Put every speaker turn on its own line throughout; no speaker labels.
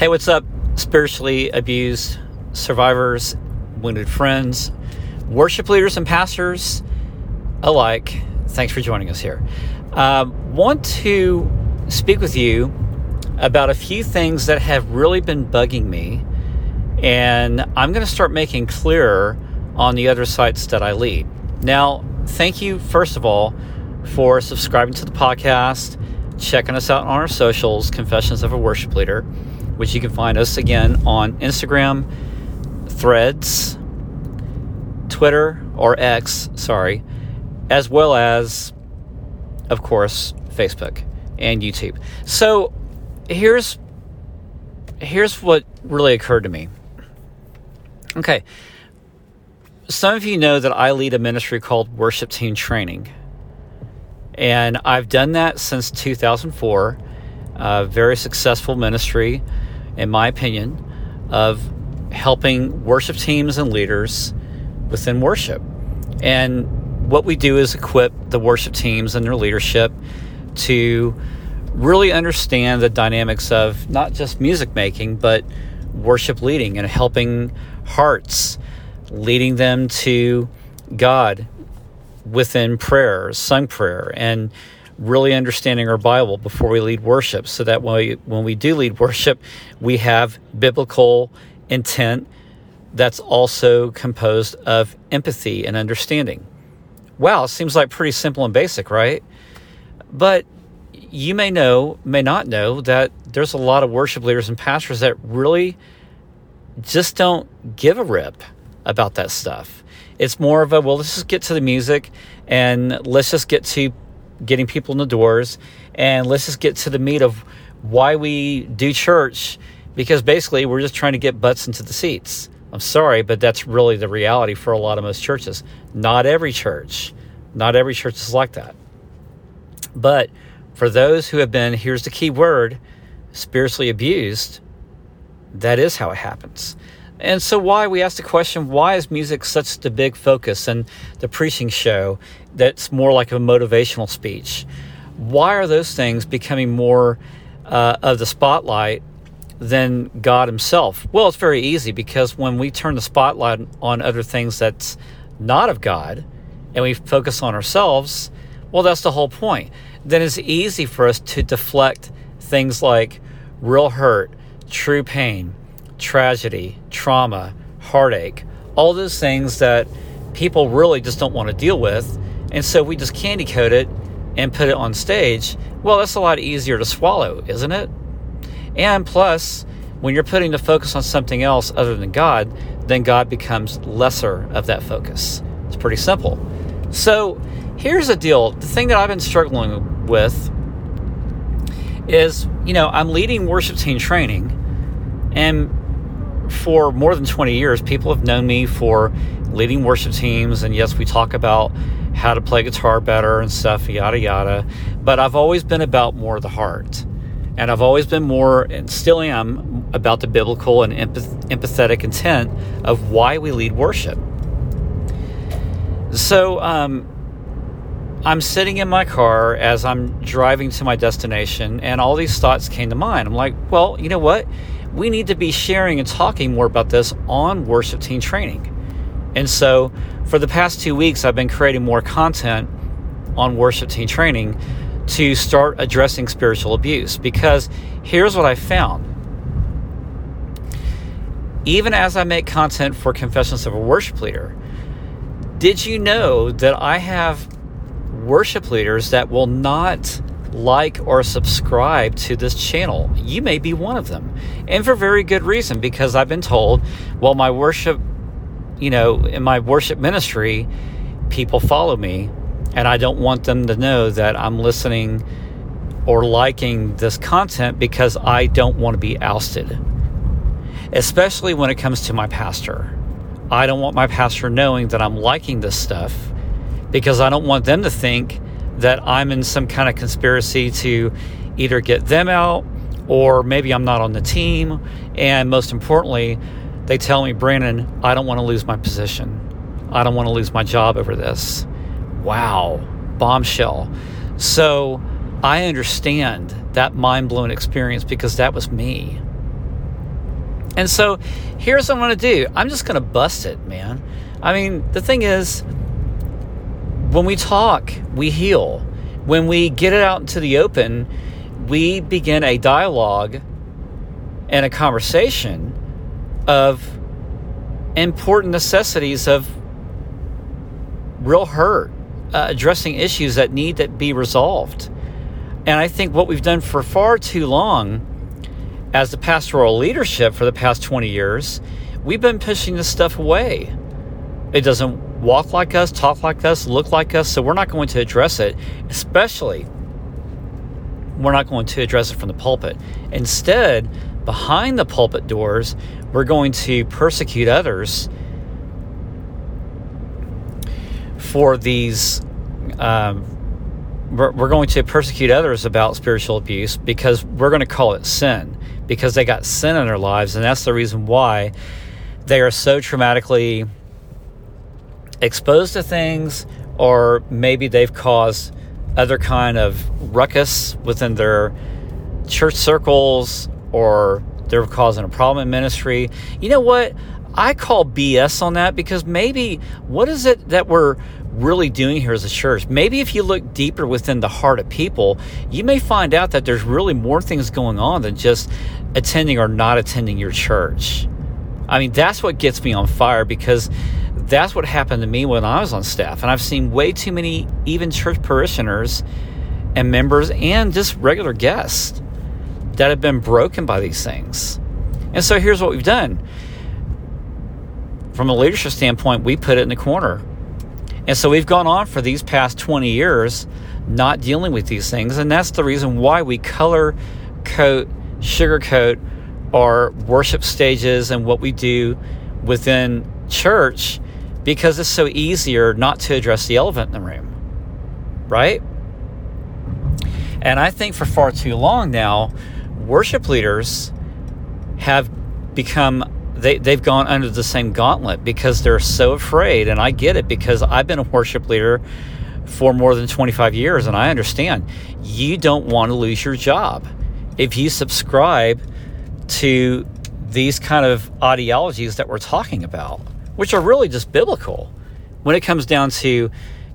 Hey, what's up, spiritually abused survivors, wounded friends, worship leaders, and pastors alike? Thanks for joining us here. Uh, want to speak with you about a few things that have really been bugging me, and I'm going to start making clearer on the other sites that I lead. Now, thank you, first of all, for subscribing to the podcast, checking us out on our socials, Confessions of a Worship Leader which you can find us again on Instagram, Threads, Twitter, or X, sorry, as well as, of course, Facebook and YouTube. So here's here's what really occurred to me. Okay. Some of you know that I lead a ministry called Worship Team Training. And I've done that since 2004. A very successful ministry in my opinion, of helping worship teams and leaders within worship. And what we do is equip the worship teams and their leadership to really understand the dynamics of not just music making, but worship leading and helping hearts, leading them to God within prayer, sung prayer, and really understanding our Bible before we lead worship so that when we, when we do lead worship, we have biblical intent that's also composed of empathy and understanding. Wow, seems like pretty simple and basic, right? But you may know, may not know that there's a lot of worship leaders and pastors that really just don't give a rip about that stuff. It's more of a, well, let's just get to the music and let's just get to getting people in the doors. And let's just get to the meat of why we do church because basically we're just trying to get butts into the seats. I'm sorry, but that's really the reality for a lot of most churches. Not every church, not every church is like that. But for those who have been, here's the key word, spiritually abused, that is how it happens. And so, why we ask the question, why is music such the big focus and the preaching show that's more like a motivational speech? Why are those things becoming more uh, of the spotlight than God Himself? Well, it's very easy because when we turn the spotlight on other things that's not of God and we focus on ourselves, well, that's the whole point. Then it's easy for us to deflect things like real hurt, true pain, tragedy, trauma, heartache, all those things that people really just don't want to deal with. And so we just candy coat it and put it on stage. Well, that's a lot easier to swallow, isn't it? And plus, when you're putting the focus on something else other than God, then God becomes lesser of that focus. It's pretty simple. So here's the deal the thing that I've been struggling with is, you know, I'm leading worship team training, and for more than 20 years, people have known me for leading worship teams. And yes, we talk about how to play guitar better and stuff, yada, yada. But I've always been about more of the heart. And I've always been more, and still am, about the biblical and empath- empathetic intent of why we lead worship. So, um, I'm sitting in my car as I'm driving to my destination, and all these thoughts came to mind. I'm like, well, you know what? We need to be sharing and talking more about this on worship team training. And so, for the past two weeks, I've been creating more content on worship team training to start addressing spiritual abuse because here's what I found. Even as I make content for Confessions of a Worship Leader, did you know that I have worship leaders that will not like or subscribe to this channel. You may be one of them. And for very good reason, because I've been told, well, my worship, you know, in my worship ministry, people follow me, and I don't want them to know that I'm listening or liking this content because I don't want to be ousted. Especially when it comes to my pastor. I don't want my pastor knowing that I'm liking this stuff because I don't want them to think that I'm in some kind of conspiracy to either get them out or maybe I'm not on the team. And most importantly, they tell me, Branon, I don't want to lose my position. I don't want to lose my job over this. Wow, bombshell. So I understand that mind blowing experience because that was me. And so here's what I'm going to do I'm just going to bust it, man. I mean, the thing is, when we talk, we heal. When we get it out into the open, we begin a dialogue and a conversation of important necessities of real hurt, uh, addressing issues that need to be resolved. And I think what we've done for far too long as the pastoral leadership for the past 20 years, we've been pushing this stuff away. It doesn't walk like us, talk like us, look like us, so we're not going to address it, especially we're not going to address it from the pulpit. Instead, behind the pulpit doors, we're going to persecute others for these. Um, we're, we're going to persecute others about spiritual abuse because we're going to call it sin because they got sin in their lives, and that's the reason why they are so traumatically exposed to things, or maybe they've caused other kind of ruckus within their church circles, or they're causing a problem in ministry. You know what? I call BS on that because maybe what is it that we're really doing here as a church? Maybe if you look deeper within the heart of people, you may find out that there's really more things going on than just attending or not attending your church. I mean, that's what gets me on fire because that's what happened to me when I was on staff. And I've seen way too many, even church parishioners and members and just regular guests that have been broken by these things. And so here's what we've done from a leadership standpoint, we put it in the corner. And so we've gone on for these past 20 years not dealing with these things. And that's the reason why we color coat, sugarcoat our worship stages and what we do within church because it's so easier not to address the elephant in the room. Right? And I think for far too long now, worship leaders have become they, they've gone under the same gauntlet because they're so afraid. And I get it because I've been a worship leader for more than 25 years and I understand you don't want to lose your job. If you subscribe to these kind of ideologies that we're talking about, which are really just biblical, when it comes down to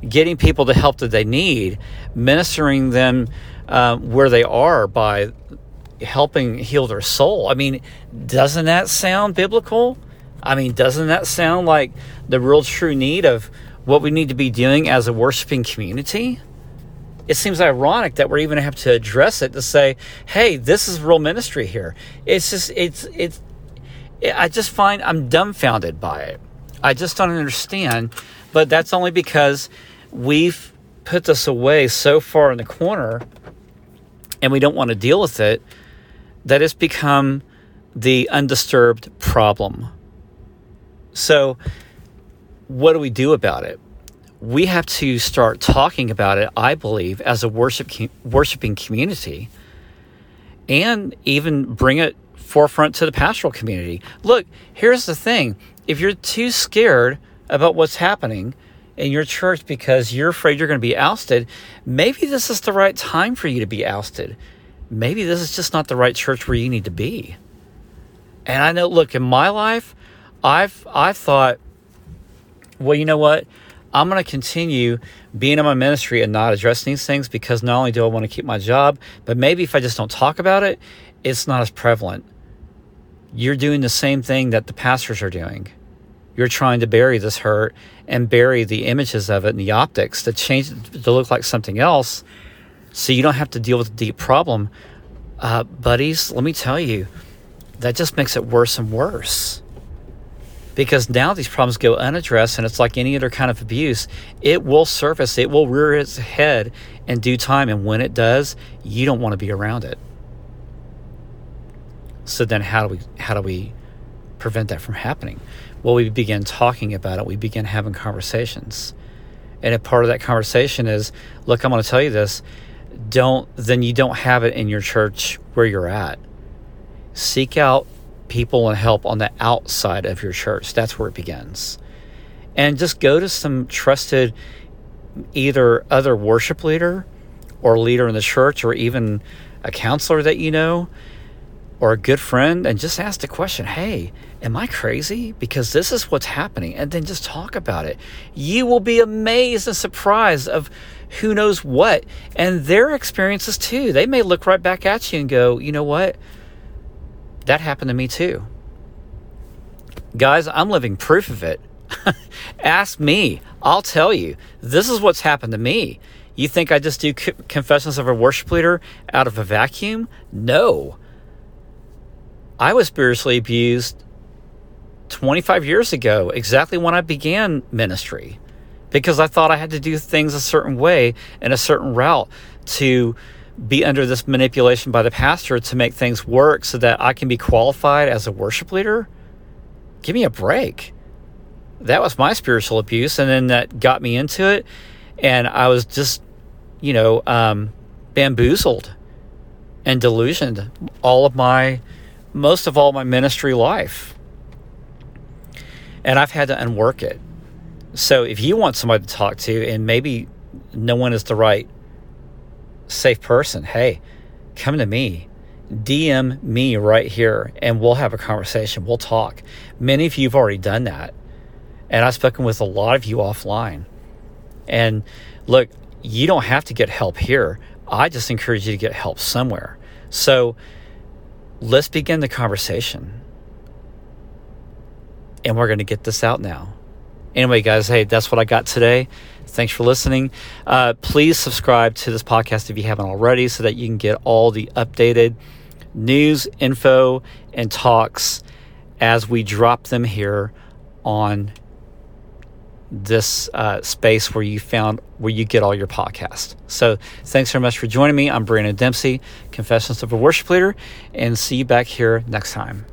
getting people the help that they need, ministering them uh, where they are by helping heal their soul. I mean, doesn't that sound biblical? I mean, doesn't that sound like the real true need of what we need to be doing as a worshiping community? It seems ironic that we're even have to address it to say, "Hey, this is real ministry here." It's just it's it's I just find I'm dumbfounded by it. I just don't understand, but that's only because we've put this away so far in the corner and we don't want to deal with it that it's become the undisturbed problem. So, what do we do about it? We have to start talking about it, I believe, as a worship worshiping community and even bring it forefront to the pastoral community. Look, here's the thing. If you're too scared about what's happening in your church because you're afraid you're going to be ousted, maybe this is the right time for you to be ousted maybe this is just not the right church where you need to be. And I know, look, in my life, I've I've thought, well, you know what? I'm going to continue being in my ministry and not addressing these things because not only do I want to keep my job, but maybe if I just don't talk about it, it's not as prevalent. You're doing the same thing that the pastors are doing. You're trying to bury this hurt and bury the images of it and the optics to change it to look like something else so you don't have to deal with the deep problem. Uh, buddies, let me tell you, that just makes it worse and worse. Because now these problems go unaddressed, and it's like any other kind of abuse. It will surface, it will rear its head in due time, and when it does, you don't want to be around it. So then, how do we how do we prevent that from happening? Well, we begin talking about it. We begin having conversations, and a part of that conversation is, look, I'm going to tell you this don't then you don't have it in your church where you're at. Seek out people and help on the outside of your church. That's where it begins. And just go to some trusted either other worship leader or leader in the church or even a counselor that you know or a good friend and just ask the question hey am i crazy? Because this is what's happening. And then just talk about it. You will be amazed and surprised of who knows what and their experiences too. They may look right back at you and go you know what that happened to me too. Guys i'm living proof of it. Ask me. I'll tell you. This is what's happened to me. You think i just do confessions of a worship leader out of a vacuum? No. I was spiritually abused 25 years ago, exactly when I began ministry, because I thought I had to do things a certain way and a certain route to be under this manipulation by the pastor to make things work so that I can be qualified as a worship leader. Give me a break. That was my spiritual abuse, and then that got me into it, and I was just, you know, um, bamboozled and delusioned all of my most of all my ministry life. And I've had to unwork it. So if you want somebody to talk to and maybe no one is the right safe person, hey, come to me. DM me right here and we'll have a conversation. We'll talk. Many of you have already done that. And I've spoken with a lot of you offline. And look, you don't have to get help here. I just encourage you to get help somewhere. So let's begin the conversation. And we're going to get this out now. Anyway, guys, hey, that's what I got today. Thanks for listening. Uh, please subscribe to this podcast if you haven't already so that you can get all the updated news, info, and talks as we drop them here on this uh, space where you found where you get all your podcasts. So thanks very much for joining me. I'm Branon Dempsey, Confessions of a Worship Leader, and see you back here next time.